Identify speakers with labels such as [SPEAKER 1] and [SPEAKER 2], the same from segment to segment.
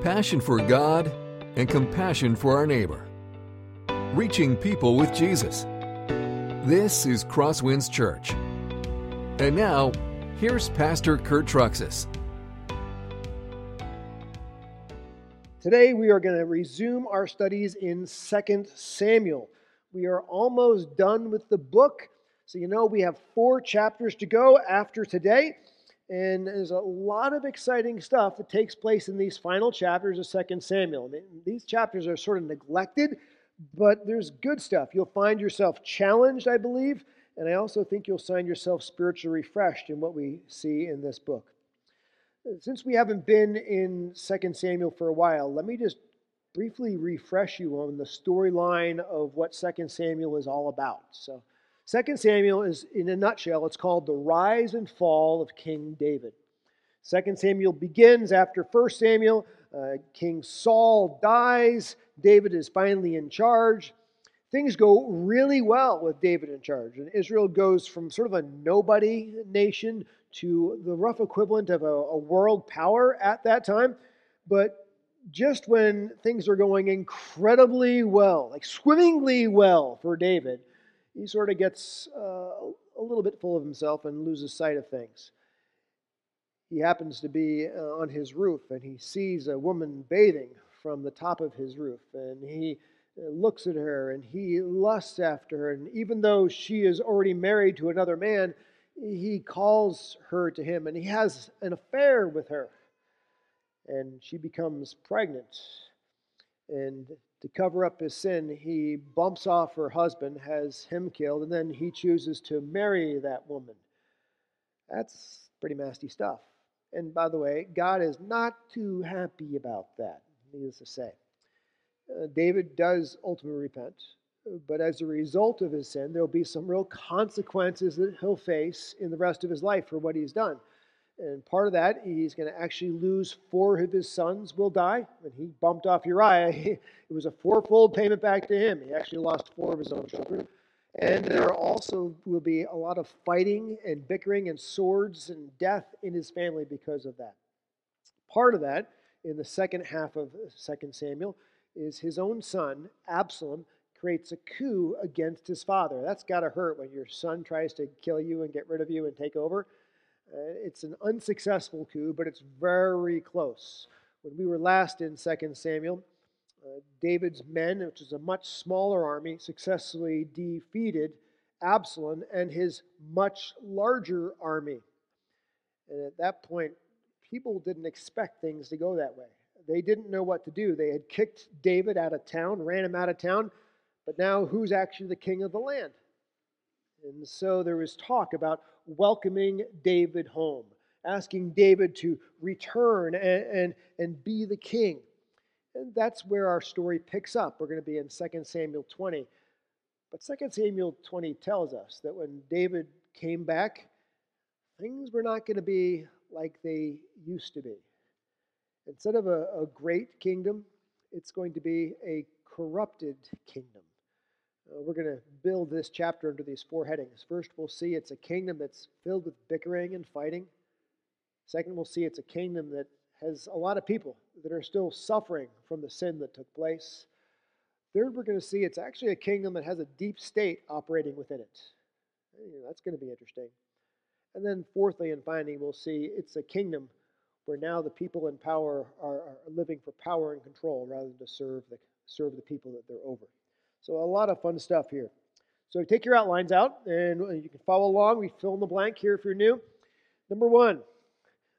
[SPEAKER 1] passion for God, and compassion for our neighbor. Reaching people with Jesus. This is Crosswinds Church. And now, here's Pastor Kurt Truxas.
[SPEAKER 2] Today we are going to resume our studies in 2 Samuel. We are almost done with the book. So, you know, we have four chapters to go after today. And there's a lot of exciting stuff that takes place in these final chapters of 2 Samuel. These chapters are sort of neglected, but there's good stuff. You'll find yourself challenged, I believe, and I also think you'll find yourself spiritually refreshed in what we see in this book. Since we haven't been in 2 Samuel for a while, let me just briefly refresh you on the storyline of what 2 Samuel is all about. So, 2 Samuel is, in a nutshell, it's called the rise and fall of King David. 2 Samuel begins after 1 Samuel. Uh, King Saul dies. David is finally in charge. Things go really well with David in charge. And Israel goes from sort of a nobody nation to the rough equivalent of a, a world power at that time. But just when things are going incredibly well, like swimmingly well for David, he sort of gets uh, a little bit full of himself and loses sight of things. He happens to be uh, on his roof and he sees a woman bathing from the top of his roof and he uh, looks at her and he lusts after her. And even though she is already married to another man, he calls her to him and he has an affair with her. And she becomes pregnant. And to cover up his sin, he bumps off her husband, has him killed, and then he chooses to marry that woman. That's pretty nasty stuff. And by the way, God is not too happy about that, needless to say. Uh, David does ultimately repent, but as a result of his sin, there will be some real consequences that he'll face in the rest of his life for what he's done. And part of that, he's going to actually lose four of his sons will die. When he bumped off Uriah, it was a fourfold payment back to him. He actually lost four of his own children. And there also will be a lot of fighting and bickering and swords and death in his family because of that. Part of that, in the second half of 2 Samuel, is his own son, Absalom, creates a coup against his father. That's got to hurt when your son tries to kill you and get rid of you and take over. Uh, it's an unsuccessful coup, but it's very close. When we were last in 2 Samuel, uh, David's men, which is a much smaller army, successfully defeated Absalom and his much larger army. And at that point, people didn't expect things to go that way. They didn't know what to do. They had kicked David out of town, ran him out of town, but now who's actually the king of the land? And so there was talk about welcoming David home, asking David to return and, and, and be the king. And that's where our story picks up. We're going to be in 2 Samuel 20. But 2 Samuel 20 tells us that when David came back, things were not going to be like they used to be. Instead of a, a great kingdom, it's going to be a corrupted kingdom. Uh, we're going to build this chapter under these four headings. First, we'll see it's a kingdom that's filled with bickering and fighting. Second, we'll see it's a kingdom that has a lot of people that are still suffering from the sin that took place. Third, we're going to see it's actually a kingdom that has a deep state operating within it. That's going to be interesting. And then, fourthly and finally, we'll see it's a kingdom where now the people in power are, are living for power and control rather than to serve the, serve the people that they're over. So a lot of fun stuff here. So take your outlines out and you can follow along. We fill in the blank here if you're new. Number one,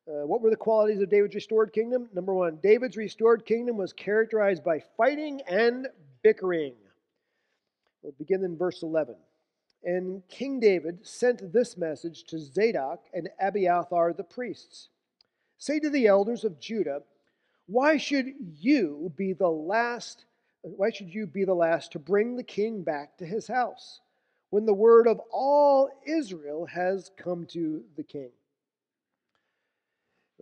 [SPEAKER 2] uh, what were the qualities of David's restored kingdom? Number one, David's restored kingdom was characterized by fighting and bickering. We'll begin in verse 11. And King David sent this message to Zadok and Abiathar the priests Say to the elders of Judah, Why should you be the last why should you be the last to bring the king back to his house when the word of all Israel has come to the king?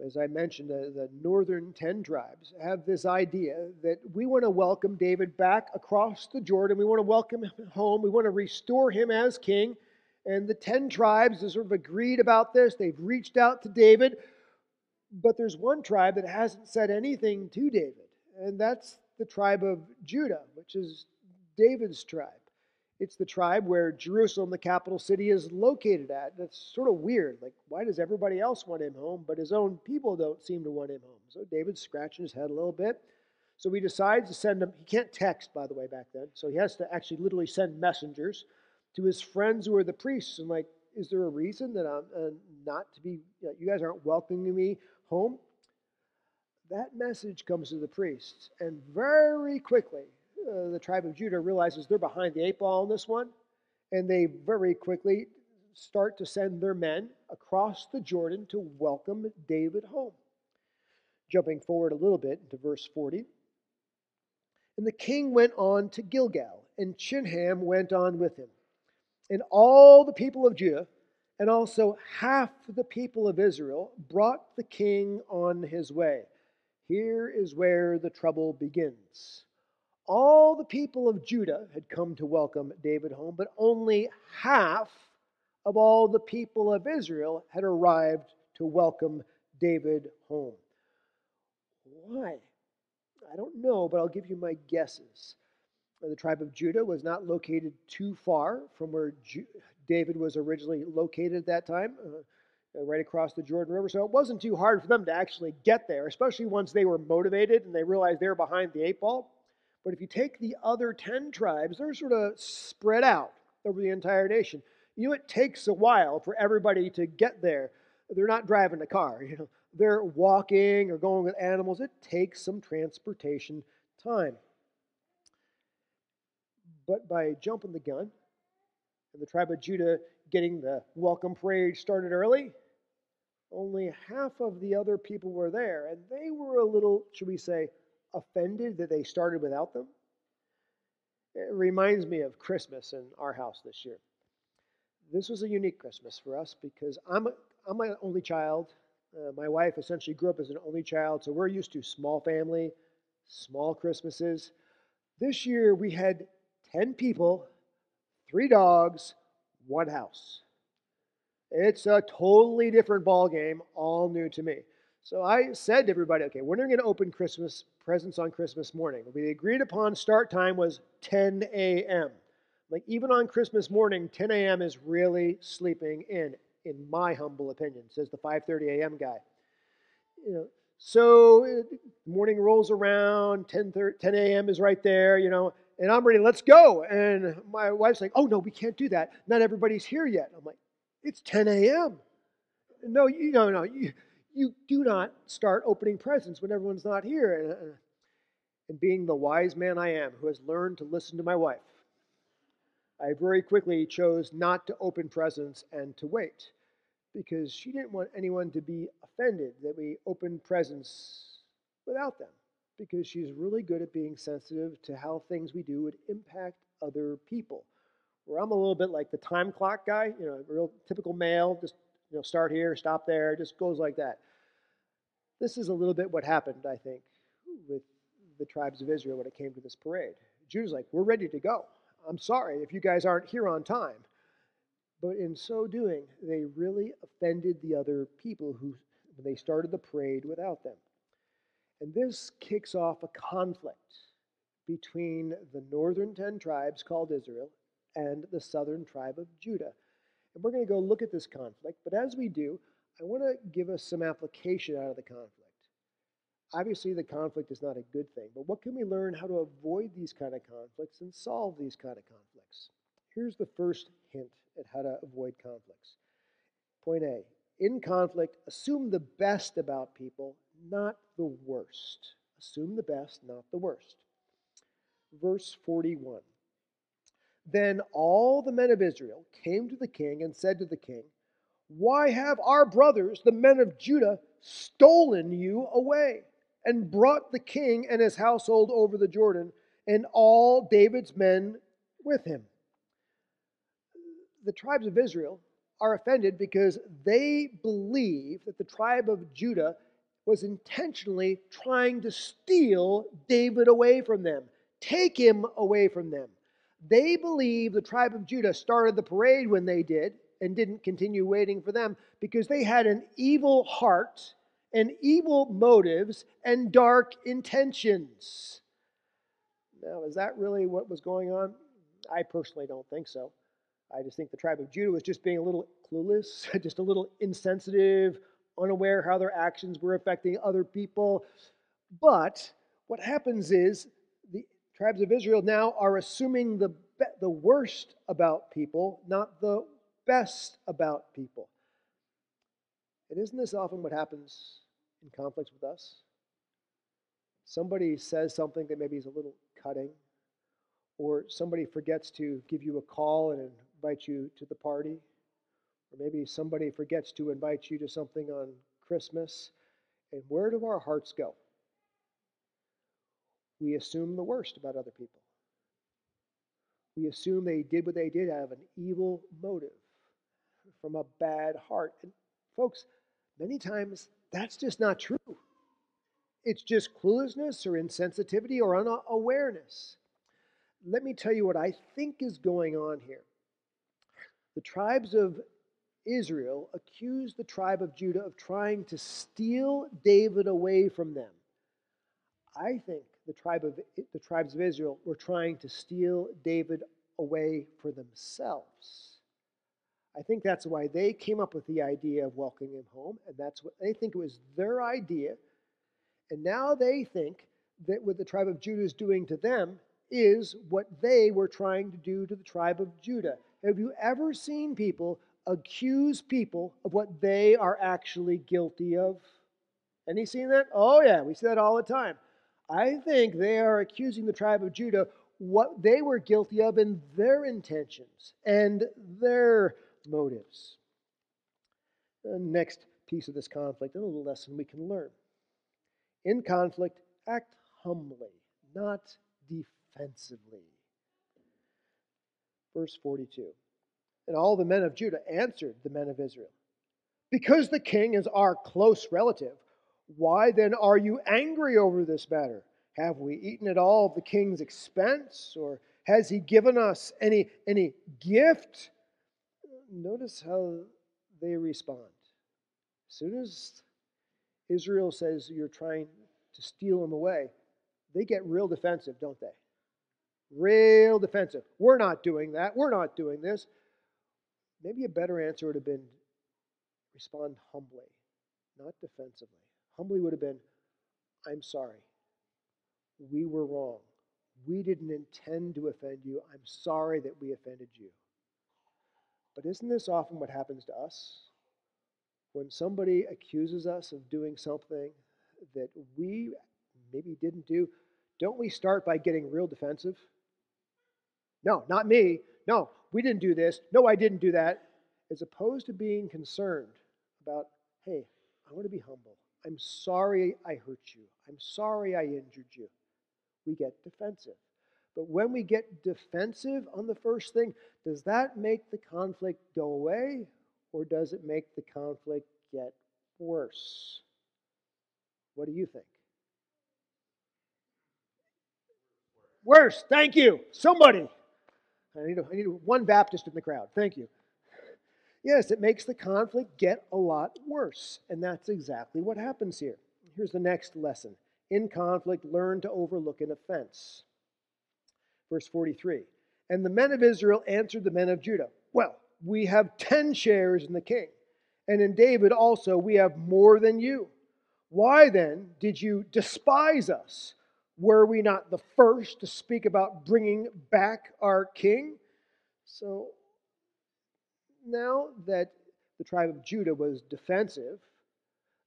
[SPEAKER 2] As I mentioned, the, the northern 10 tribes have this idea that we want to welcome David back across the Jordan. We want to welcome him home. We want to restore him as king. And the 10 tribes have sort of agreed about this. They've reached out to David. But there's one tribe that hasn't said anything to David, and that's the tribe of Judah, which is David's tribe. It's the tribe where Jerusalem, the capital city, is located at. That's sort of weird. Like, why does everybody else want him home, but his own people don't seem to want him home? So David's scratching his head a little bit. So he decides to send him. He can't text, by the way, back then. So he has to actually literally send messengers to his friends who are the priests and like, is there a reason that I'm uh, not to be? You, guys aren't welcoming me home. That message comes to the priests, and very quickly uh, the tribe of Judah realizes they're behind the eight ball on this one, and they very quickly start to send their men across the Jordan to welcome David home. Jumping forward a little bit to verse 40. And the king went on to Gilgal, and Chimham went on with him. And all the people of Judah, and also half the people of Israel, brought the king on his way. Here is where the trouble begins all the people of Judah had come to welcome David home, but only half of all the people of Israel had arrived to welcome David home. Why? I don't know, but I'll give you my guesses. The tribe of Judah was not located too far from where David was originally located at that time, uh, Uh, right across the Jordan River. So it wasn't too hard for them to actually get there, especially once they were motivated and they realized they were behind the eight ball. But if you take the other 10 tribes, they're sort of spread out over the entire nation. You know, it takes a while for everybody to get there. They're not driving a car, you know, they're walking or going with animals. It takes some transportation time. But by jumping the gun and the tribe of Judah getting the welcome parade started early, only half of the other people were there, and they were a little, should we say, offended that they started without them? It reminds me of Christmas in our house this year. This was a unique Christmas for us because I'm a, I'm an only child. Uh, my wife essentially grew up as an only child, so we're used to small family, small Christmases. This year we had 10 people, three dogs, one house. It's a totally different ball game, all new to me. So I said to everybody, okay, when are we going to open Christmas presents on Christmas morning? The agreed upon start time was 10 a.m. Like even on Christmas morning, 10 a.m. is really sleeping in, in my humble opinion, says the 5:30 a.m. guy. You know, so uh, morning rolls around, 10, 10 a.m. is right there, you know, and I'm ready, let's go. And my wife's like, oh no, we can't do that. Not everybody's here yet. I'm like, it's 10 a.m. No, you no, no, you, you do not start opening presents when everyone's not here. And, uh, and being the wise man I am, who has learned to listen to my wife, I very quickly chose not to open presents and to wait because she didn't want anyone to be offended that we opened presents without them because she's really good at being sensitive to how things we do would impact other people. Where I'm a little bit like the time clock guy, you know, real typical male, just you know, start here, stop there, just goes like that. This is a little bit what happened, I think, with the tribes of Israel when it came to this parade. Judah's like, we're ready to go. I'm sorry if you guys aren't here on time. But in so doing, they really offended the other people who they started the parade without them. And this kicks off a conflict between the northern 10 tribes called Israel and the southern tribe of Judah. And we're going to go look at this conflict. But as we do, I want to give us some application out of the conflict. Obviously, the conflict is not a good thing, but what can we learn how to avoid these kind of conflicts and solve these kind of conflicts? Here's the first hint at how to avoid conflicts. Point A In conflict, assume the best about people, not the worst. Assume the best, not the worst. Verse 41 then all the men of Israel came to the king and said to the king, Why have our brothers, the men of Judah, stolen you away and brought the king and his household over the Jordan and all David's men with him? The tribes of Israel are offended because they believe that the tribe of Judah was intentionally trying to steal David away from them, take him away from them. They believe the tribe of Judah started the parade when they did and didn't continue waiting for them because they had an evil heart and evil motives and dark intentions. Now, is that really what was going on? I personally don't think so. I just think the tribe of Judah was just being a little clueless, just a little insensitive, unaware how their actions were affecting other people. But what happens is the tribes of Israel now are assuming the, the worst about people, not the best about people. And isn't this often what happens in conflicts with us? Somebody says something that maybe is a little cutting, or somebody forgets to give you a call and invite you to the party, or maybe somebody forgets to invite you to something on Christmas. And where do our hearts go? We assume the worst about other people. We assume they did what they did out of an evil motive, from a bad heart. And folks, many times that's just not true. It's just cluelessness or insensitivity or unawareness. Let me tell you what I think is going on here. The tribes of Israel accused the tribe of Judah of trying to steal David away from them. I think the tribe of the tribes of Israel were trying to steal David away for themselves. I think that's why they came up with the idea of welcoming him home, and that's what they think it was their idea. And now they think that what the tribe of Judah is doing to them is what they were trying to do to the tribe of Judah. Have you ever seen people accuse people of what they are actually guilty of? Any seen that? Oh, yeah, we see that all the time. I think they are accusing the tribe of Judah what they were guilty of in their intentions and their motives. The next piece of this conflict, a little lesson we can learn. In conflict, act humbly, not defensively. Verse 42 And all the men of Judah answered the men of Israel Because the king is our close relative, why then are you angry over this matter? Have we eaten at all of the king's expense? Or has he given us any, any gift? Notice how they respond. As soon as Israel says you're trying to steal him away, they get real defensive, don't they? Real defensive. We're not doing that. We're not doing this. Maybe a better answer would have been respond humbly, not defensively. Humbly would have been, I'm sorry. We were wrong. We didn't intend to offend you. I'm sorry that we offended you. But isn't this often what happens to us? When somebody accuses us of doing something that we maybe didn't do, don't we start by getting real defensive? No, not me. No, we didn't do this. No, I didn't do that. As opposed to being concerned about, hey, I want to be humble. I'm sorry I hurt you. I'm sorry I injured you. We get defensive. But when we get defensive on the first thing, does that make the conflict go away or does it make the conflict get worse? What do you think? Worse. Thank you. Somebody. I need, a, I need one Baptist in the crowd. Thank you. Yes, it makes the conflict get a lot worse. And that's exactly what happens here. Here's the next lesson In conflict, learn to overlook an offense. Verse 43 And the men of Israel answered the men of Judah, Well, we have ten shares in the king, and in David also we have more than you. Why then did you despise us? Were we not the first to speak about bringing back our king? So now that the tribe of Judah was defensive,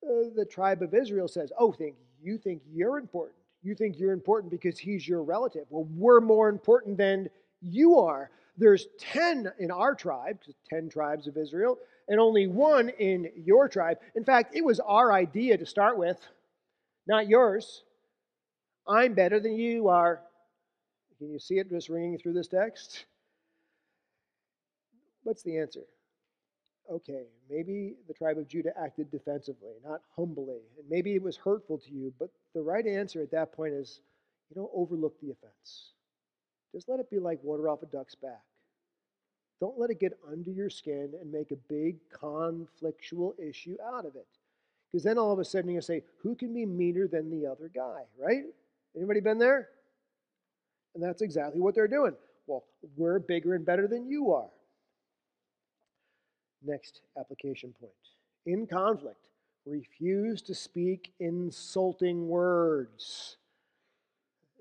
[SPEAKER 2] uh, the tribe of Israel says, Oh, think you think you're important. You think you're important because he's your relative. Well, we're more important than you are. There's 10 in our tribe, 10 tribes of Israel, and only one in your tribe. In fact, it was our idea to start with, not yours. I'm better than you are. Can you see it just ringing through this text? What's the answer? Okay, maybe the tribe of Judah acted defensively, not humbly, and maybe it was hurtful to you, but the right answer at that point is you don't overlook the offense. Just let it be like water off a duck's back. Don't let it get under your skin and make a big conflictual issue out of it. Because then all of a sudden you say, who can be meaner than the other guy, right? Anybody been there? And that's exactly what they're doing. Well, we're bigger and better than you are. Next application point. In conflict, refuse to speak insulting words.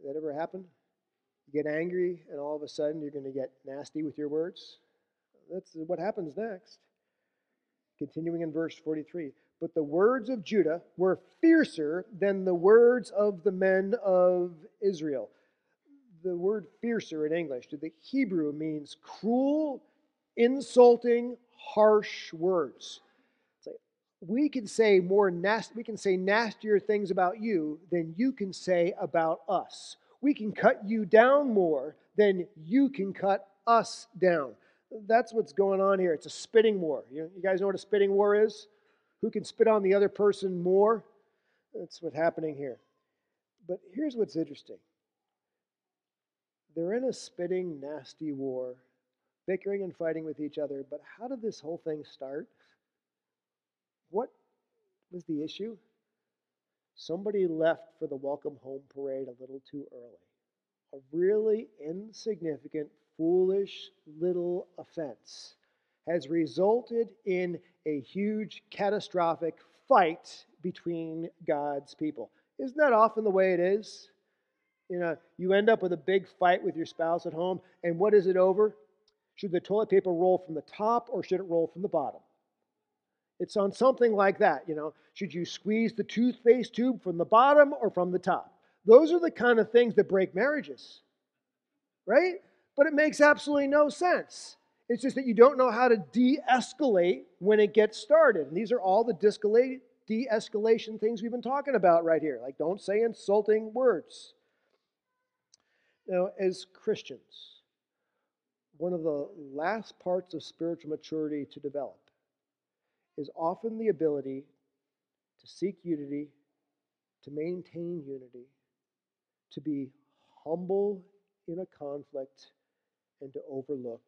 [SPEAKER 2] That ever happen? You get angry, and all of a sudden you're going to get nasty with your words? That's what happens next. Continuing in verse 43. But the words of Judah were fiercer than the words of the men of Israel. The word fiercer in English to the Hebrew means cruel, insulting, harsh words. We can say more nasty, we can say nastier things about you than you can say about us. We can cut you down more than you can cut us down. That's what's going on here. It's a spitting war. You guys know what a spitting war is? Who can spit on the other person more? That's what's happening here. But here's what's interesting they're in a spitting, nasty war, bickering and fighting with each other. But how did this whole thing start? What was the issue? Somebody left for the welcome home parade a little too early. A really insignificant, foolish little offense has resulted in a huge catastrophic fight between God's people. Isn't that often the way it is? You know, you end up with a big fight with your spouse at home, and what is it over? Should the toilet paper roll from the top or should it roll from the bottom? It's on something like that, you know. Should you squeeze the toothpaste tube from the bottom or from the top? Those are the kind of things that break marriages, right? But it makes absolutely no sense. It's just that you don't know how to de escalate when it gets started. And these are all the de escalation things we've been talking about right here. Like, don't say insulting words. Now, as Christians, one of the last parts of spiritual maturity to develop is often the ability to seek unity, to maintain unity, to be humble in a conflict, and to overlook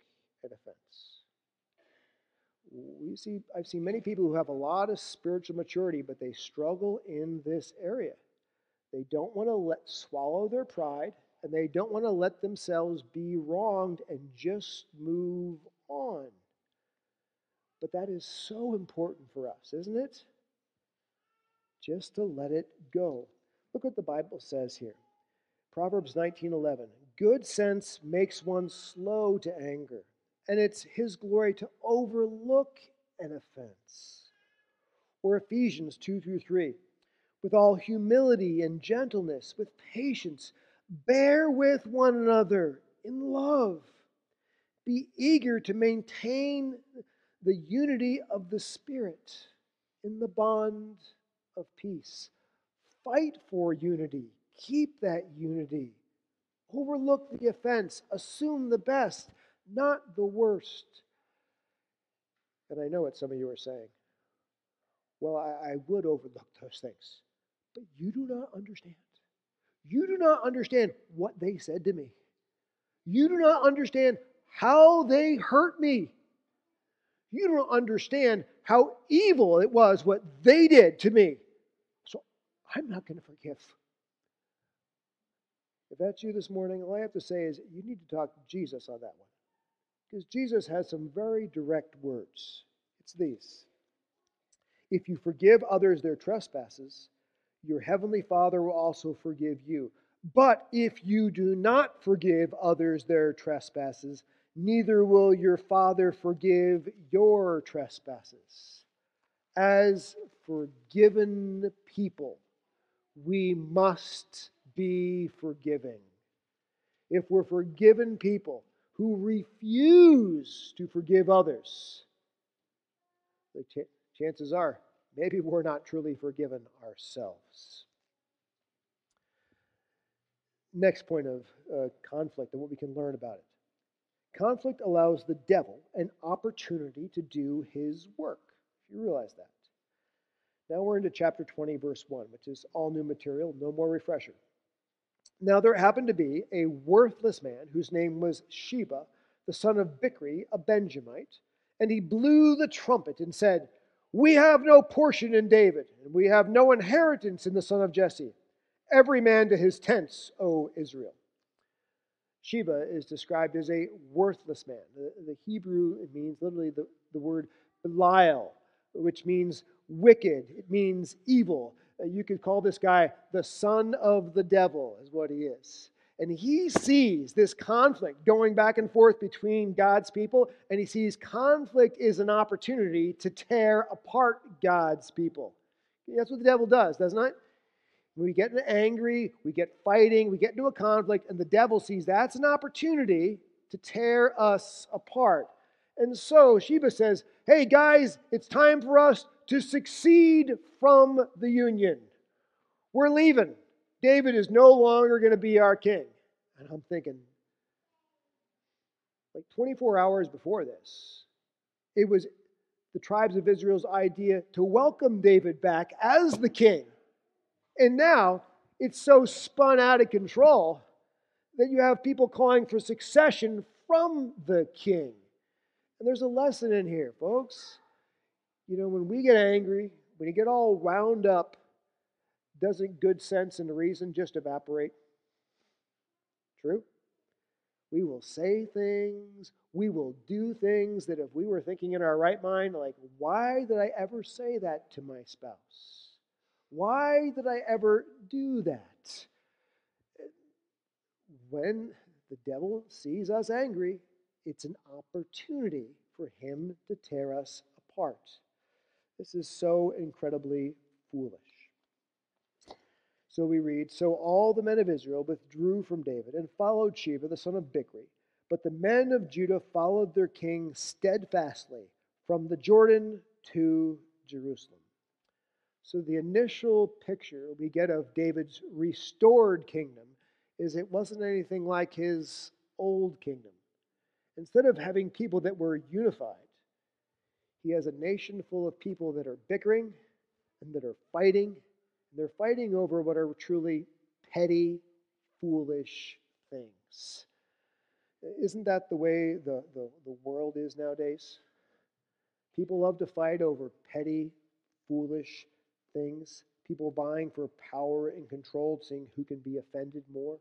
[SPEAKER 2] offense. We see, I've seen many people who have a lot of spiritual maturity, but they struggle in this area. They don't want to let swallow their pride, and they don't want to let themselves be wronged and just move on. But that is so important for us, isn't it? Just to let it go. Look what the Bible says here. Proverbs 19:11. Good sense makes one slow to anger and it's His glory to overlook an offense. Or Ephesians 2 through 3. With all humility and gentleness, with patience, bear with one another in love. Be eager to maintain the unity of the Spirit in the bond of peace. Fight for unity. Keep that unity. Overlook the offense. Assume the best not the worst. And I know what some of you are saying. Well, I, I would overlook those things. But you do not understand. You do not understand what they said to me. You do not understand how they hurt me. You don't understand how evil it was what they did to me. So I'm not going to forgive. If that's you this morning, all I have to say is you need to talk to Jesus on that one. Because Jesus has some very direct words. It's these If you forgive others their trespasses, your heavenly Father will also forgive you. But if you do not forgive others their trespasses, neither will your Father forgive your trespasses. As forgiven people, we must be forgiving. If we're forgiven people, who refuse to forgive others, the ch- chances are maybe we're not truly forgiven ourselves. Next point of uh, conflict and what we can learn about it. Conflict allows the devil an opportunity to do his work. If you realize that. Now we're into chapter 20, verse 1, which is all new material, no more refresher. Now there happened to be a worthless man whose name was Sheba, the son of Bichri, a Benjamite, and he blew the trumpet and said, We have no portion in David, and we have no inheritance in the son of Jesse. Every man to his tents, O Israel. Sheba is described as a worthless man. The, the Hebrew, means literally the, the word Belial, which means wicked, it means evil. You could call this guy the son of the devil, is what he is. And he sees this conflict going back and forth between God's people, and he sees conflict is an opportunity to tear apart God's people. That's what the devil does, doesn't it? We get angry, we get fighting, we get into a conflict, and the devil sees that's an opportunity to tear us apart. And so Sheba says, Hey guys, it's time for us to succeed from the union. We're leaving. David is no longer going to be our king. And I'm thinking, like 24 hours before this, it was the tribes of Israel's idea to welcome David back as the king. And now it's so spun out of control that you have people calling for succession from the king. And there's a lesson in here, folks. You know, when we get angry, when you get all wound up, doesn't good sense and reason just evaporate? True? We will say things, we will do things that if we were thinking in our right mind, like, why did I ever say that to my spouse? Why did I ever do that? When the devil sees us angry, it's an opportunity for him to tear us apart. This is so incredibly foolish. So we read So all the men of Israel withdrew from David and followed Sheba, the son of Bichri. But the men of Judah followed their king steadfastly from the Jordan to Jerusalem. So the initial picture we get of David's restored kingdom is it wasn't anything like his old kingdom. Instead of having people that were unified, he has a nation full of people that are bickering and that are fighting. They're fighting over what are truly petty, foolish things. Isn't that the way the, the, the world is nowadays? People love to fight over petty, foolish things. People vying for power and control, seeing who can be offended more.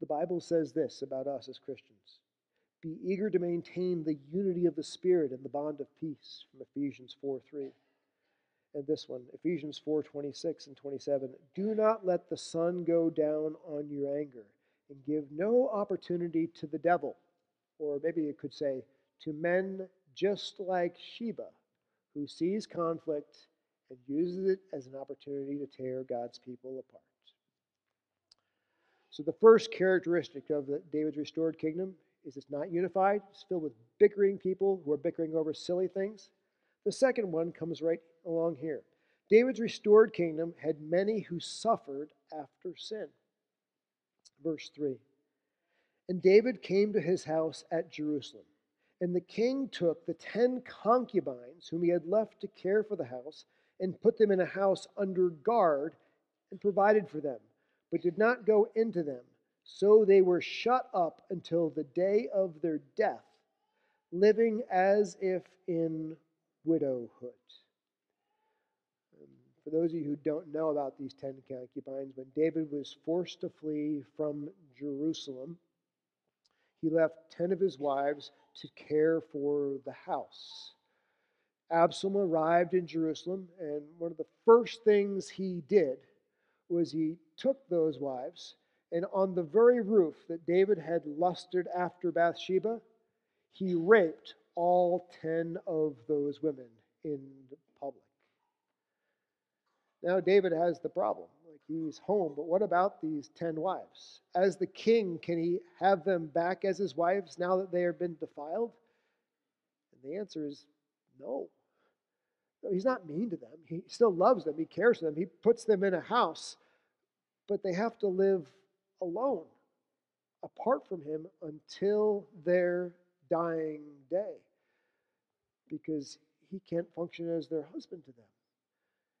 [SPEAKER 2] The Bible says this about us as Christians Be eager to maintain the unity of the Spirit and the bond of peace, from Ephesians 4 3. And this one, Ephesians 4 26 and 27. Do not let the sun go down on your anger, and give no opportunity to the devil. Or maybe it could say, to men just like Sheba, who sees conflict and uses it as an opportunity to tear God's people apart. So the first characteristic of the, David's restored kingdom is it's not unified. It's filled with bickering people who are bickering over silly things. The second one comes right along here. David's restored kingdom had many who suffered after sin. Verse 3. And David came to his house at Jerusalem. And the king took the ten concubines whom he had left to care for the house and put them in a house under guard and provided for them but did not go into them. So they were shut up until the day of their death, living as if in widowhood. Um, for those of you who don't know about these ten concubines, when David was forced to flee from Jerusalem, he left ten of his wives to care for the house. Absalom arrived in Jerusalem, and one of the first things he did was he took those wives, and on the very roof that David had lusted after Bathsheba, he raped all 10 of those women in public. Now, David has the problem. Like, he's home, but what about these 10 wives? As the king, can he have them back as his wives now that they have been defiled? And the answer is no. He's not mean to them. He still loves them. He cares for them. He puts them in a house, but they have to live alone, apart from him, until their dying day, because he can't function as their husband to them.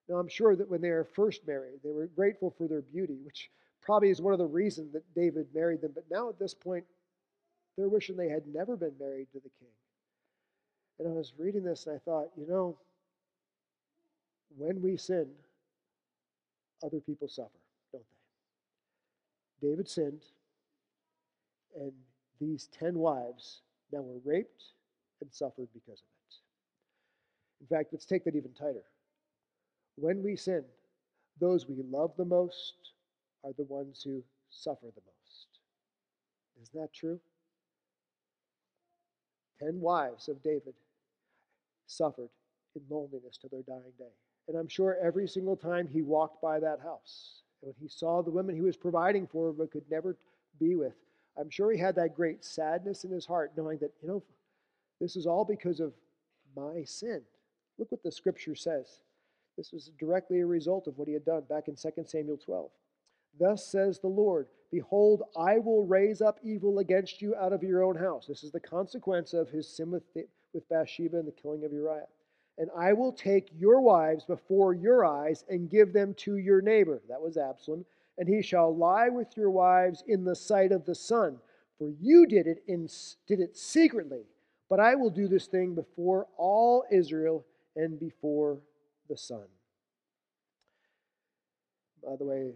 [SPEAKER 2] Now, I'm sure that when they were first married, they were grateful for their beauty, which probably is one of the reasons that David married them. But now at this point, they're wishing they had never been married to the king. And I was reading this and I thought, you know, when we sin, other people suffer? David sinned, and these 10 wives now were raped and suffered because of it. In fact, let's take that even tighter. When we sin, those we love the most are the ones who suffer the most. Isn't that true? Ten wives of David suffered in loneliness to their dying day. And I'm sure every single time he walked by that house, when he saw the women he was providing for but could never be with, I'm sure he had that great sadness in his heart, knowing that, you know, this is all because of my sin. Look what the scripture says. This was directly a result of what he had done back in 2 Samuel 12. Thus says the Lord Behold, I will raise up evil against you out of your own house. This is the consequence of his sin with, with Bathsheba and the killing of Uriah. And I will take your wives before your eyes and give them to your neighbor. That was Absalom. And he shall lie with your wives in the sight of the sun. For you did it, in, did it secretly. But I will do this thing before all Israel and before the sun. By the way,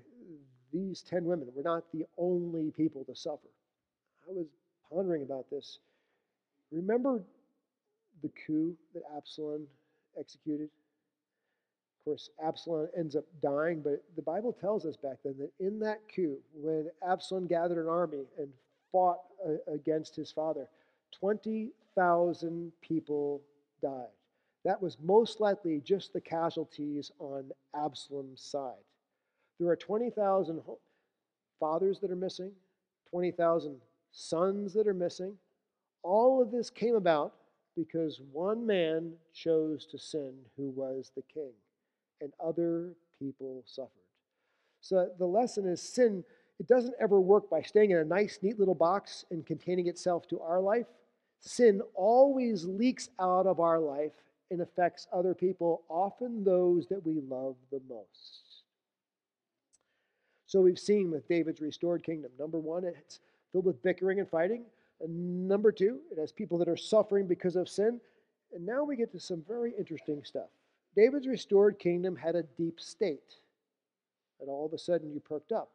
[SPEAKER 2] these 10 women were not the only people to suffer. I was pondering about this. Remember the coup that Absalom executed? Of course, Absalom ends up dying, but the Bible tells us back then that in that coup, when Absalom gathered an army and fought uh, against his father, 20,000 people died. That was most likely just the casualties on Absalom's side. There are 20,000 fathers that are missing, 20,000 sons that are missing. All of this came about because one man chose to sin who was the king, and other people suffered. So the lesson is sin, it doesn't ever work by staying in a nice, neat little box and containing itself to our life. Sin always leaks out of our life and affects other people, often those that we love the most. So we've seen with David's restored kingdom. Number one, it's filled with bickering and fighting. And number two, it has people that are suffering because of sin. And now we get to some very interesting stuff. David's restored kingdom had a deep state. And all of a sudden you perked up.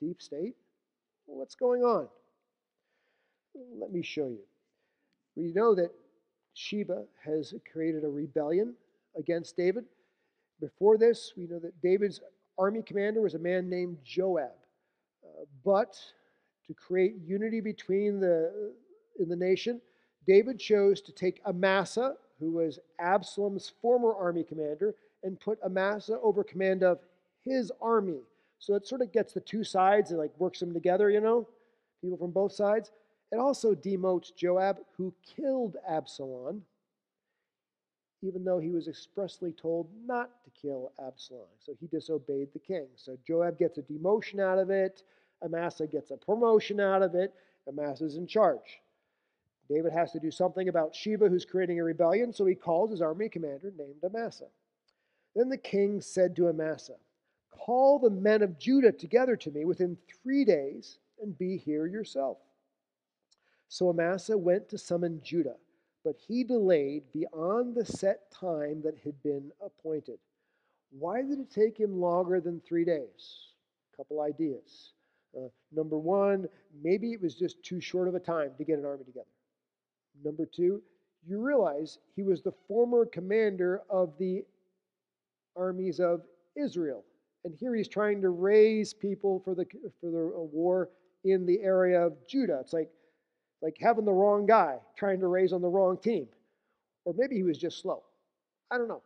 [SPEAKER 2] Deep state? What's going on? Let me show you. We know that Sheba has created a rebellion against David. Before this, we know that David's army commander was a man named Joab. Uh, but to create unity between the in the nation, David chose to take Amasa, who was Absalom's former army commander, and put Amasa over command of his army. So it sort of gets the two sides and like works them together, you know, people from both sides. It also demotes Joab, who killed Absalom, even though he was expressly told not to kill Absalom. So he disobeyed the king. So Joab gets a demotion out of it. Amasa gets a promotion out of it. Amasa's in charge. David has to do something about Sheba, who's creating a rebellion, so he calls his army commander named Amasa. Then the king said to Amasa, Call the men of Judah together to me within three days and be here yourself. So Amasa went to summon Judah but he delayed beyond the set time that had been appointed. Why did it take him longer than three days? A couple ideas. Uh, number one, maybe it was just too short of a time to get an army together. Number two, you realize he was the former commander of the armies of Israel. And here he's trying to raise people for the, for the war in the area of Judah. It's like, like having the wrong guy, trying to raise on the wrong team. Or maybe he was just slow. I don't know.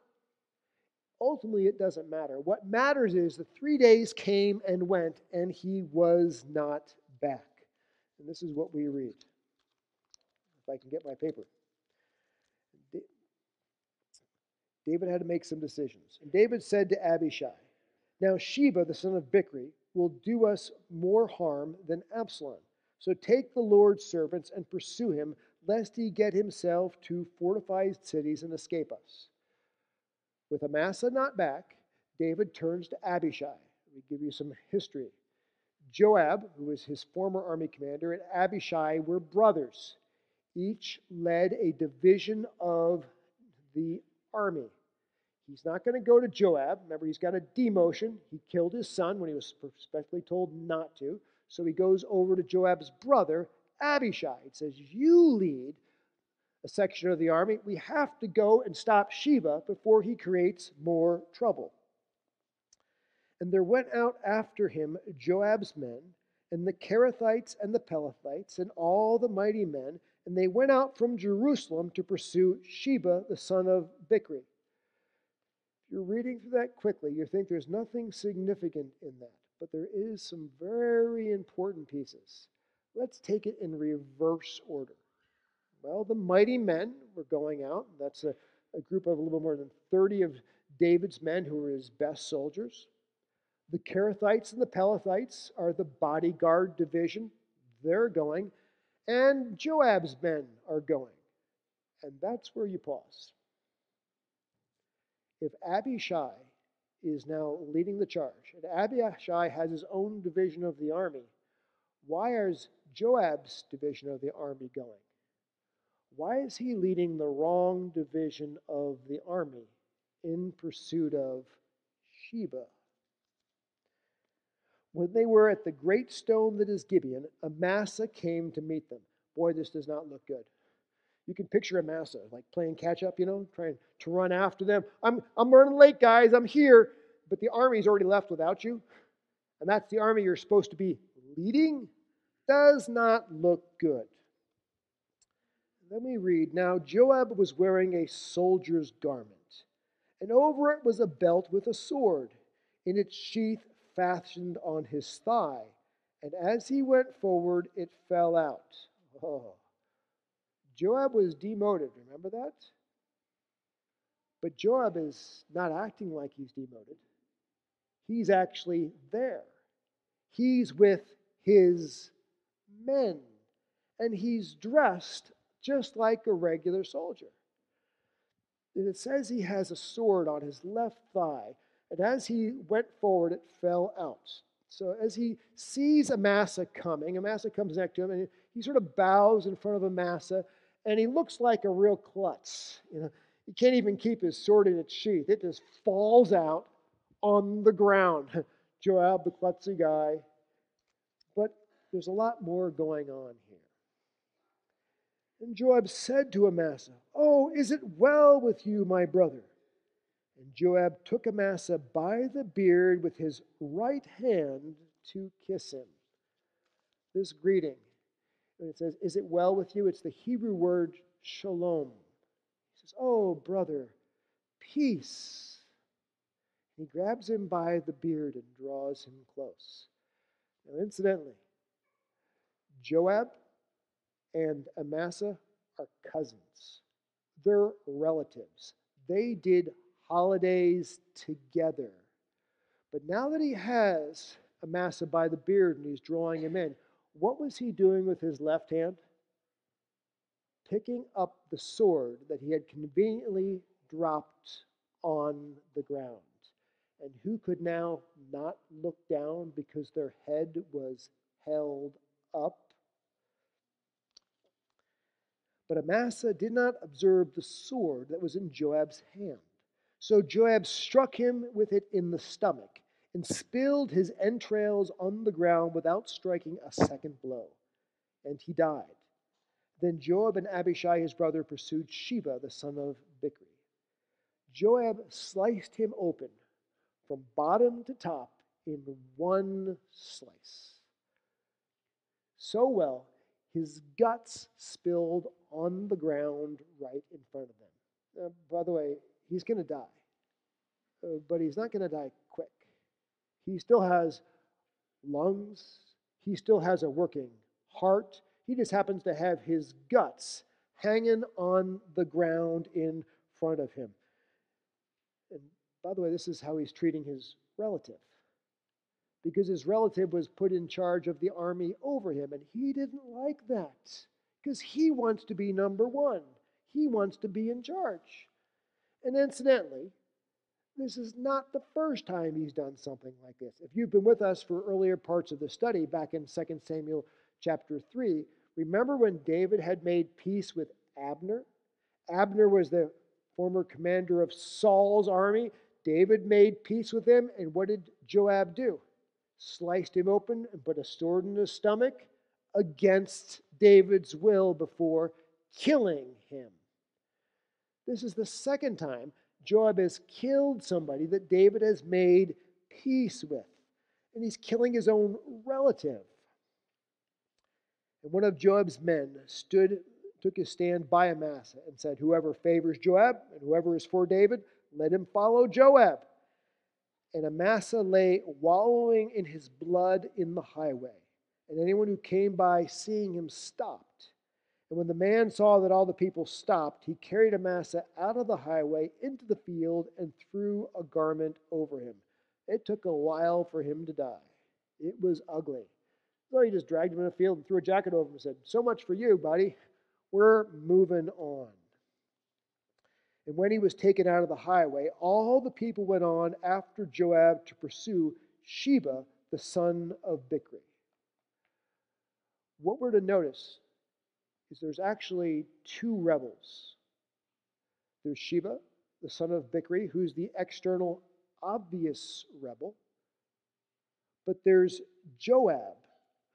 [SPEAKER 2] Ultimately, it doesn't matter. What matters is the three days came and went, and he was not back. And this is what we read. If I can get my paper. David had to make some decisions. And David said to Abishai, Now Sheba, the son of Bichri, will do us more harm than Absalom. So take the Lord's servants and pursue him, lest he get himself to fortified cities and escape us. With Amasa not back, David turns to Abishai. We give you some history. Joab, who was his former army commander, and Abishai were brothers. Each led a division of the army. He's not going to go to Joab. Remember, he's got a demotion. He killed his son when he was specifically told not to. So he goes over to Joab's brother, Abishai. He says, You lead a section of the army. We have to go and stop Sheba before he creates more trouble. And there went out after him Joab's men, and the Cherethites and the Pelethites, and all the mighty men, and they went out from Jerusalem to pursue Sheba, the son of Bichri. If you're reading through that quickly, you think there's nothing significant in that, but there is some very important pieces. Let's take it in reverse order. Well, the mighty men were going out. That's a, a group of a little more than 30 of David's men who were his best soldiers. The Cherethites and the Pelethites are the bodyguard division. They're going. And Joab's men are going. And that's where you pause. If Abishai is now leading the charge, and Abishai has his own division of the army, why is Joab's division of the army going? Why is he leading the wrong division of the army in pursuit of Sheba? When they were at the great stone that is Gibeon, Amasa came to meet them. Boy, this does not look good. You can picture Amasa like playing catch up, you know, trying to run after them. I'm, I'm running late, guys. I'm here. But the army's already left without you. And that's the army you're supposed to be leading. Does not look good. Then we read Now Joab was wearing a soldier's garment, and over it was a belt with a sword in its sheath fastened on his thigh, and as he went forward, it fell out. Oh. Joab was demoted, remember that? But Joab is not acting like he's demoted. He's actually there. He's with his men, and he's dressed just like a regular soldier. And it says he has a sword on his left thigh and as he went forward, it fell out. So as he sees Amasa coming, Amasa comes next to him, and he sort of bows in front of Amasa, and he looks like a real klutz. You know, he can't even keep his sword in its sheath. It just falls out on the ground. Joab, the klutzy guy. But there's a lot more going on here. And Joab said to Amasa, Oh, is it well with you, my brother? And Joab took Amasa by the beard with his right hand to kiss him. This greeting, and it says, Is it well with you? It's the Hebrew word shalom. He says, Oh, brother, peace. He grabs him by the beard and draws him close. Now, incidentally, Joab and Amasa are cousins. They're relatives. They did holidays together. But now that he has Amasa by the beard and he's drawing him in, what was he doing with his left hand? Picking up the sword that he had conveniently dropped on the ground. And who could now not look down because their head was held up? But Amasa did not observe the sword that was in Joab's hand. So Joab struck him with it in the stomach and spilled his entrails on the ground without striking a second blow. And he died. Then Joab and Abishai, his brother, pursued Sheba, the son of Bichri. Joab sliced him open from bottom to top in one slice. So well, his guts spilled on the ground right in front of them. Uh, by the way, he's going to die. Uh, but he's not going to die quick. He still has lungs, he still has a working heart. He just happens to have his guts hanging on the ground in front of him. And by the way, this is how he's treating his relative. Because his relative was put in charge of the army over him, and he didn't like that. Because he wants to be number one, he wants to be in charge. And incidentally, this is not the first time he's done something like this. If you've been with us for earlier parts of the study, back in 2 Samuel chapter 3, Remember when David had made peace with Abner? Abner was the former commander of Saul's army. David made peace with him, and what did Joab do? Sliced him open and put a sword in his stomach against David's will before killing him. This is the second time Joab has killed somebody that David has made peace with, and he's killing his own relative. And one of Joab's men stood, took his stand by Amasa and said, Whoever favors Joab and whoever is for David, let him follow Joab. And Amasa lay wallowing in his blood in the highway. And anyone who came by seeing him stopped. And when the man saw that all the people stopped, he carried Amasa out of the highway into the field and threw a garment over him. It took a while for him to die. It was ugly. So he just dragged him in the field and threw a jacket over him and said, So much for you, buddy. We're moving on. And when he was taken out of the highway, all the people went on after Joab to pursue Sheba, the son of Bichri. What we're to notice is there's actually two rebels. There's Sheba, the son of Bichri, who's the external, obvious rebel. But there's Joab,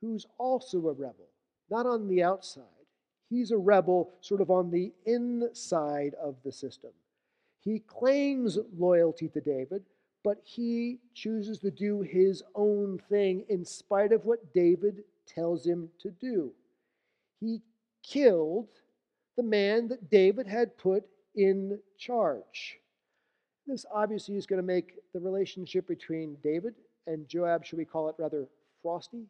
[SPEAKER 2] who's also a rebel, not on the outside. He's a rebel sort of on the inside of the system. He claims loyalty to David, but he chooses to do his own thing in spite of what David tells him to do. He killed the man that David had put in charge. This obviously is going to make the relationship between David and Joab, should we call it rather frosty?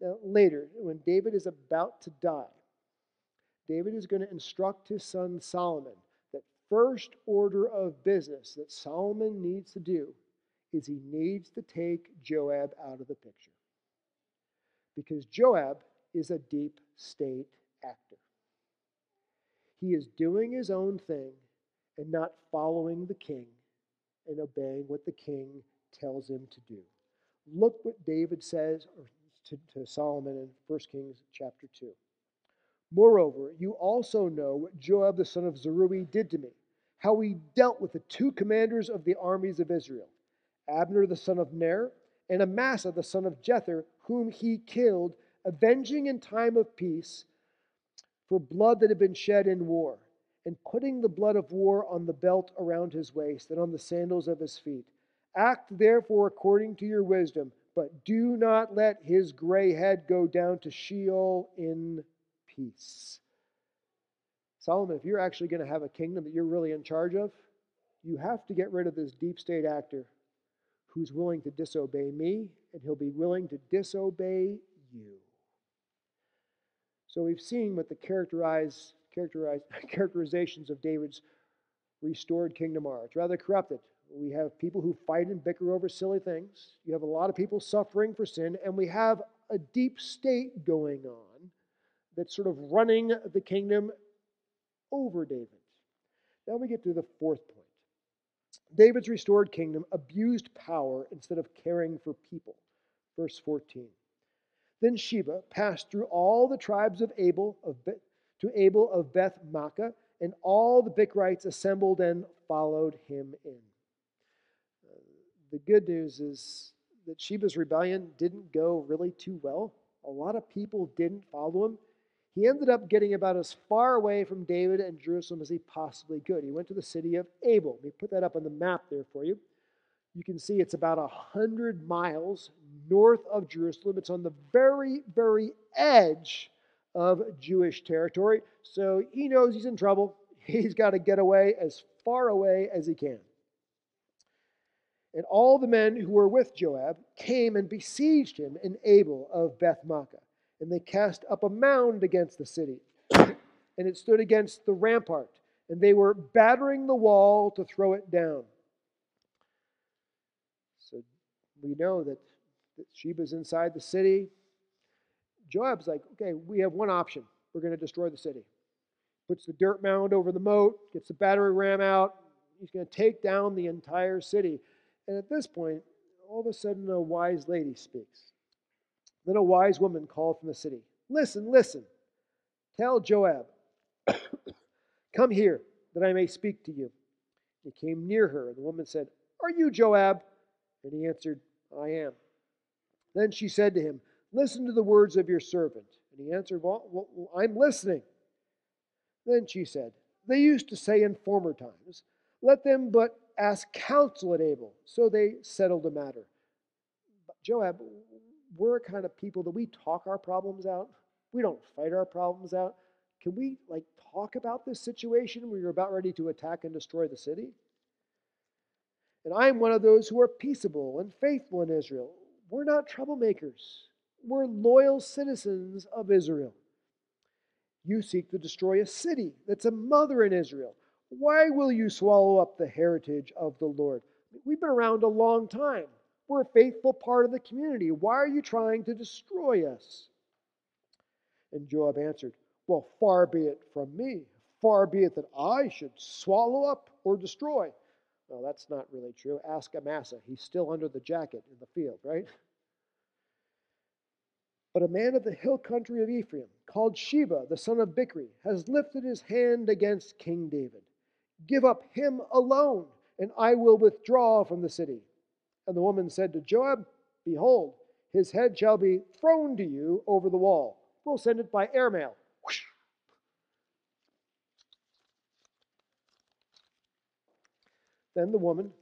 [SPEAKER 2] Now, later, when David is about to die, David is going to instruct his son Solomon that first order of business that Solomon needs to do is he needs to take Joab out of the picture. Because Joab is a deep state actor. He is doing his own thing and not following the king and obeying what the king tells him to do. Look what David says to, to Solomon in 1 Kings chapter 2. Moreover, you also know what Joab the son of Zeruiah did to me, how he dealt with the two commanders of the armies of Israel, Abner the son of Ner, and Amasa the son of Jether, whom he killed, avenging in time of peace for blood that had been shed in war, and putting the blood of war on the belt around his waist and on the sandals of his feet. Act therefore according to your wisdom, but do not let his gray head go down to Sheol in peace. Solomon, if you're actually going to have a kingdom that you're really in charge of, you have to get rid of this deep state actor who's willing to disobey me, and he'll be willing to disobey you. So we've seen what the characterizations of David's restored kingdom are. It's rather corrupted. We have people who fight and bicker over silly things. You have a lot of people suffering for sin, and we have a deep state going on that's sort of running the kingdom over David. Now we get to the fourth point. David's restored kingdom abused power instead of caring for people. Verse 14. Then Sheba passed through all the tribes of Abel of Be- to Abel of Beth Maachah, and all the Bichrites assembled and followed him in. The good news is that Sheba's rebellion didn't go really too well. A lot of people didn't follow him. He ended up getting about as far away from David and Jerusalem as he possibly could. He went to the city of Abel. We put that up on the map there for you. You can see it's about a hundred miles north of Jerusalem. It's on the very, very edge of Jewish territory. So he knows he's in trouble. He's got to get away as far away as he can. And all the men who were with Joab came and besieged him in Abel of Beth and they cast up a mound against the city, and it stood against the rampart, and they were battering the wall to throw it down. So we know that, that Sheba's inside the city. Joab's like, okay, we have one option. We're going to destroy the city. Puts the dirt mound over the moat, gets the battery ram out. He's going to take down the entire city. And at this point, all of a sudden, a wise lady speaks. Then a wise woman called from the city, Listen, listen. Tell Joab, Come here, that I may speak to you. He came near her, and the woman said, Are you Joab? And he answered, I am. Then she said to him, Listen to the words of your servant. And he answered, Well, well I'm listening. Then she said, They used to say in former times, Let them but ask counsel at Abel. So they settled the matter. But Joab, we're a kind of people that we talk our problems out. We don't fight our problems out. Can we like talk about this situation where you're about ready to attack and destroy the city? And I'm one of those who are peaceable and faithful in Israel. We're not troublemakers. We're loyal citizens of Israel. You seek to destroy a city that's a mother in Israel. Why will you swallow up the heritage of the Lord? We've been around a long time. We're a faithful part of the community. Why are you trying to destroy us? And Joab answered, Well, far be it from me. Far be it that I should swallow up or destroy. Well, that's not really true. Ask Amasa. He's still under the jacket in the field, right? But a man of the hill country of Ephraim, called Sheba, the son of Bichri, has lifted his hand against King David. Give up him alone, and I will withdraw from the city. And the woman said to Joab, Behold, his head shall be thrown to you over the wall. We'll send it by airmail. Then the woman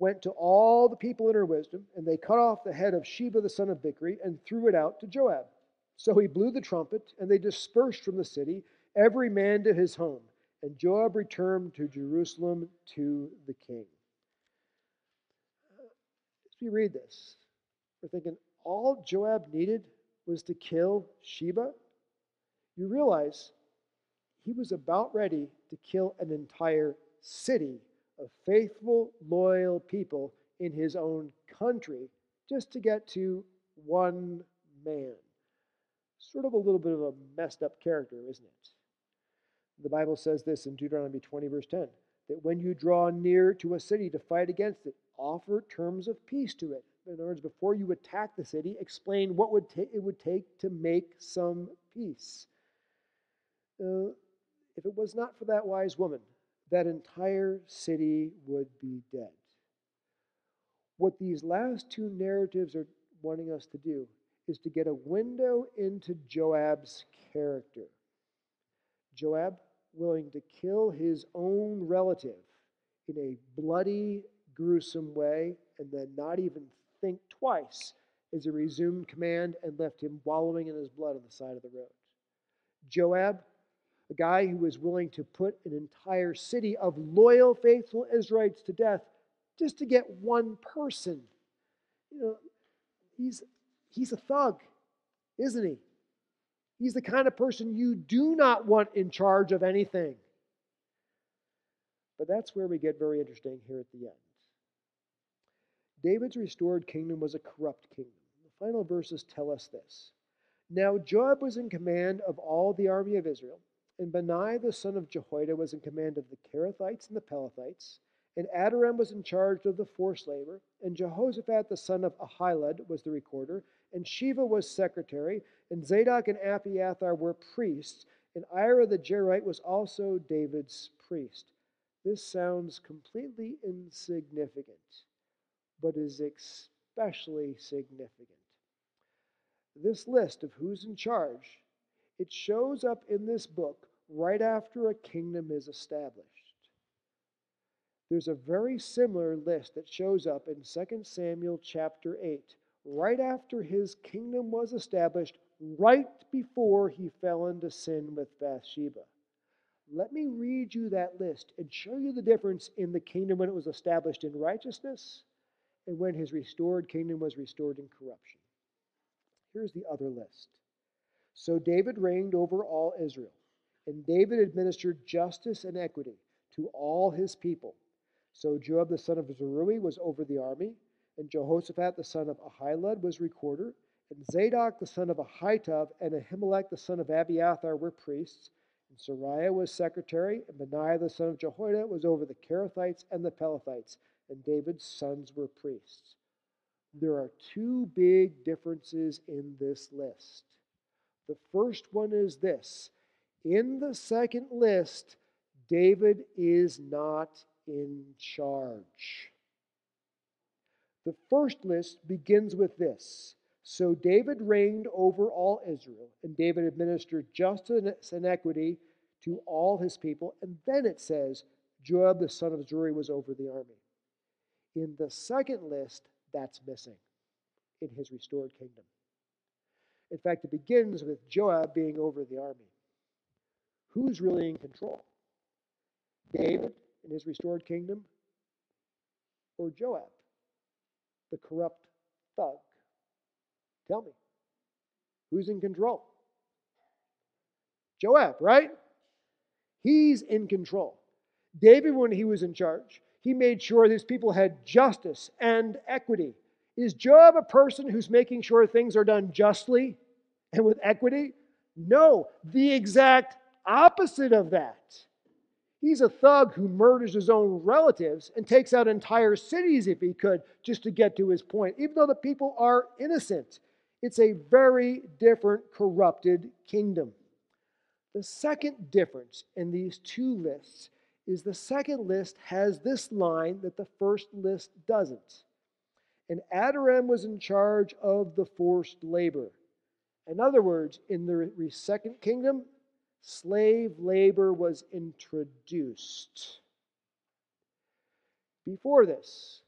[SPEAKER 2] went to all the people in her wisdom, and they cut off the head of Sheba the son of Bichri and threw it out to Joab. So he blew the trumpet, and they dispersed from the city, every man to his home. And Joab returned to Jerusalem to the king. As we read this, we're thinking all Joab needed was to kill Sheba. You realize he was about ready to kill an entire city of faithful, loyal people in his own country just to get to one man. Sort of a little bit of a messed up character, isn't it? The Bible says this in Deuteronomy 20, verse 10 that when you draw near to a city to fight against it, offer terms of peace to it. In other words, before you attack the city, explain what would ta- it would take to make some peace. Uh, if it was not for that wise woman, that entire city would be dead. What these last two narratives are wanting us to do is to get a window into Joab's character. Joab, willing to kill his own relative in a bloody, gruesome way, and then not even think twice as he resumed command and left him wallowing in his blood on the side of the road. Joab, a guy who was willing to put an entire city of loyal, faithful Israelites to death just to get one person. You know, he's, he's a thug, isn't he? He's the kind of person you do not want in charge of anything. But that's where we get very interesting here at the end. David's restored kingdom was a corrupt kingdom. The final verses tell us this. Now Joab was in command of all the army of Israel and Benaiah the son of Jehoiada was in command of the Kerethites and the Pelethites, and Adoram was in charge of the forced labor, and Jehoshaphat the son of Ahilud was the recorder, and Sheva was secretary, and Zadok and Abiathar were priests, and Ira the Jairite was also David's priest. This sounds completely insignificant, but is especially significant. This list of who's in charge it shows up in this book right after a kingdom is established. There's a very similar list that shows up in 2 Samuel chapter 8, right after his kingdom was established, right before he fell into sin with Bathsheba. Let me read you that list and show you the difference in the kingdom when it was established in righteousness and when his restored kingdom was restored in corruption. Here's the other list so David reigned over all Israel, and David administered justice and equity to all his people. So Joab the son of Zeruiah was over the army, and Jehoshaphat the son of Ahilud was recorder, and Zadok the son of Ahitub and Ahimelech the son of Abiathar were priests, and Seraiah was secretary, and Benaiah the son of Jehoiada was over the Kerethites and the Pelethites, and David's sons were priests. there are two big differences in this list. The first one is this in the second list, David is not in charge. The first list begins with this So David reigned over all Israel, and David administered justice and equity to all his people. And then it says, Joab the son of Zeruiah was over the army. In the second list, that's missing in his restored kingdom. In fact, it begins with Joab being over the army. Who's really in control? David in his restored kingdom or Joab, the corrupt thug? Tell me. Who's in control? Joab, right? He's in control. David, when he was in charge, he made sure his people had justice and equity. Is Joab a person who's making sure things are done justly and with equity? No, the exact opposite of that. He's a thug who murders his own relatives and takes out entire cities if he could, just to get to his point, even though the people are innocent. It's a very different, corrupted kingdom. The second difference in these two lists is the second list has this line that the first list doesn't. And Adoram was in charge of the forced labor. In other words, in the second kingdom, slave labor was introduced. Before this,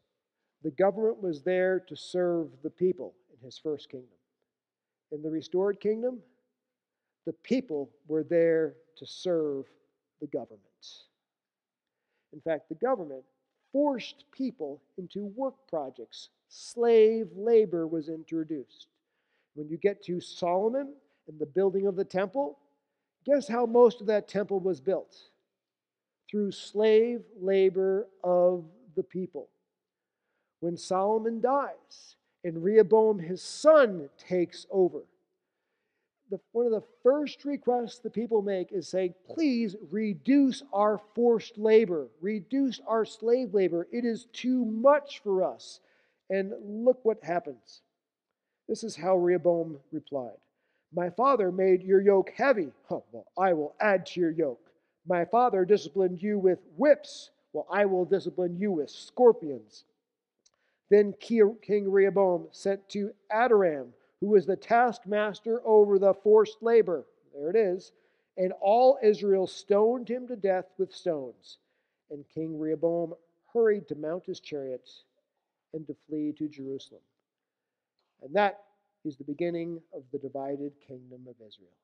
[SPEAKER 2] the government was there to serve the people in his first kingdom. In the restored kingdom, the people were there to serve the government. In fact, the government forced people into work projects. Slave labor was introduced. When you get to Solomon and the building of the temple, guess how most of that temple was built? Through slave labor of the people. When Solomon dies and Rehoboam, his son, takes over, the, one of the first requests the people make is saying, please reduce our forced labor, reduce our slave labor. It is too much for us. And look what happens. This is how Rehoboam replied My father made your yoke heavy. Well, I will add to your yoke. My father disciplined you with whips. Well, I will discipline you with scorpions. Then King Rehoboam sent to Adoram who was the taskmaster over the forced labor. There it is. And all Israel stoned him to death with stones. And King Rehoboam hurried to mount his chariot and to flee to Jerusalem. And that is the beginning of the divided kingdom of Israel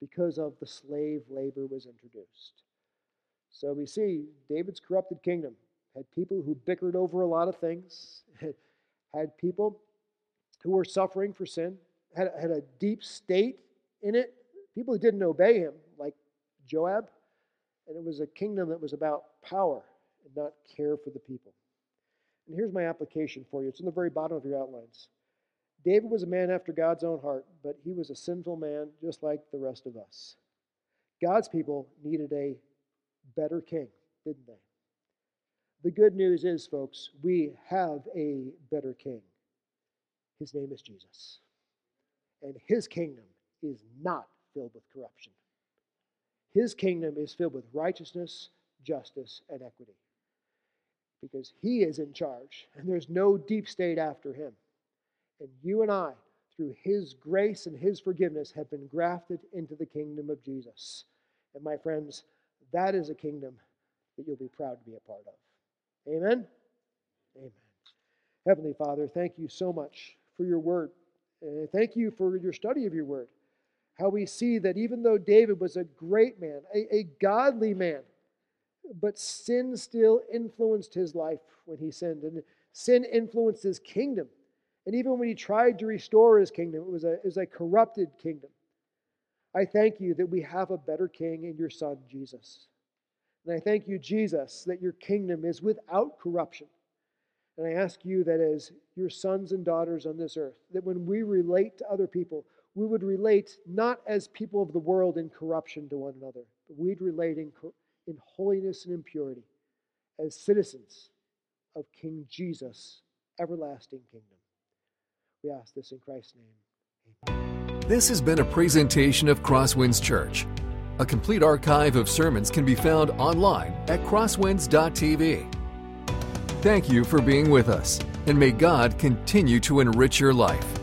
[SPEAKER 2] because of the slave labor was introduced. So we see David's corrupted kingdom had people who bickered over a lot of things, had people who were suffering for sin, had, had a deep state in it. People who didn't obey him, like Joab. And it was a kingdom that was about power and not care for the people. And here's my application for you it's in the very bottom of your outlines. David was a man after God's own heart, but he was a sinful man just like the rest of us. God's people needed a better king, didn't they? The good news is, folks, we have a better king. His name is Jesus. And his kingdom is not filled with corruption. His kingdom is filled with righteousness, justice, and equity. Because he is in charge, and there's no deep state after him. And you and I, through his grace and his forgiveness, have been grafted into the kingdom of Jesus. And my friends, that is a kingdom that you'll be proud to be a part of. Amen? Amen. Heavenly Father, thank you so much for your word. And thank you for your study of your word. How we see that even though David was a great man, a, a godly man, but sin still influenced his life when he sinned. And sin influenced his kingdom. And even when he tried to restore his kingdom, it was a, it was a corrupted kingdom. I thank you that we have a better king in your son, Jesus. And I thank you, Jesus, that your kingdom is without corruption. And I ask you that as your sons and daughters on this earth, that when we relate to other people, we would relate not as people of the world in corruption to one another, but we'd relate in, in holiness and impurity as citizens of King Jesus' everlasting kingdom. We ask this in Christ's name. Amen.
[SPEAKER 1] This has been a presentation of Crosswinds Church. A complete archive of sermons can be found online at crosswinds.tv. Thank you for being with us, and may God continue to enrich your life.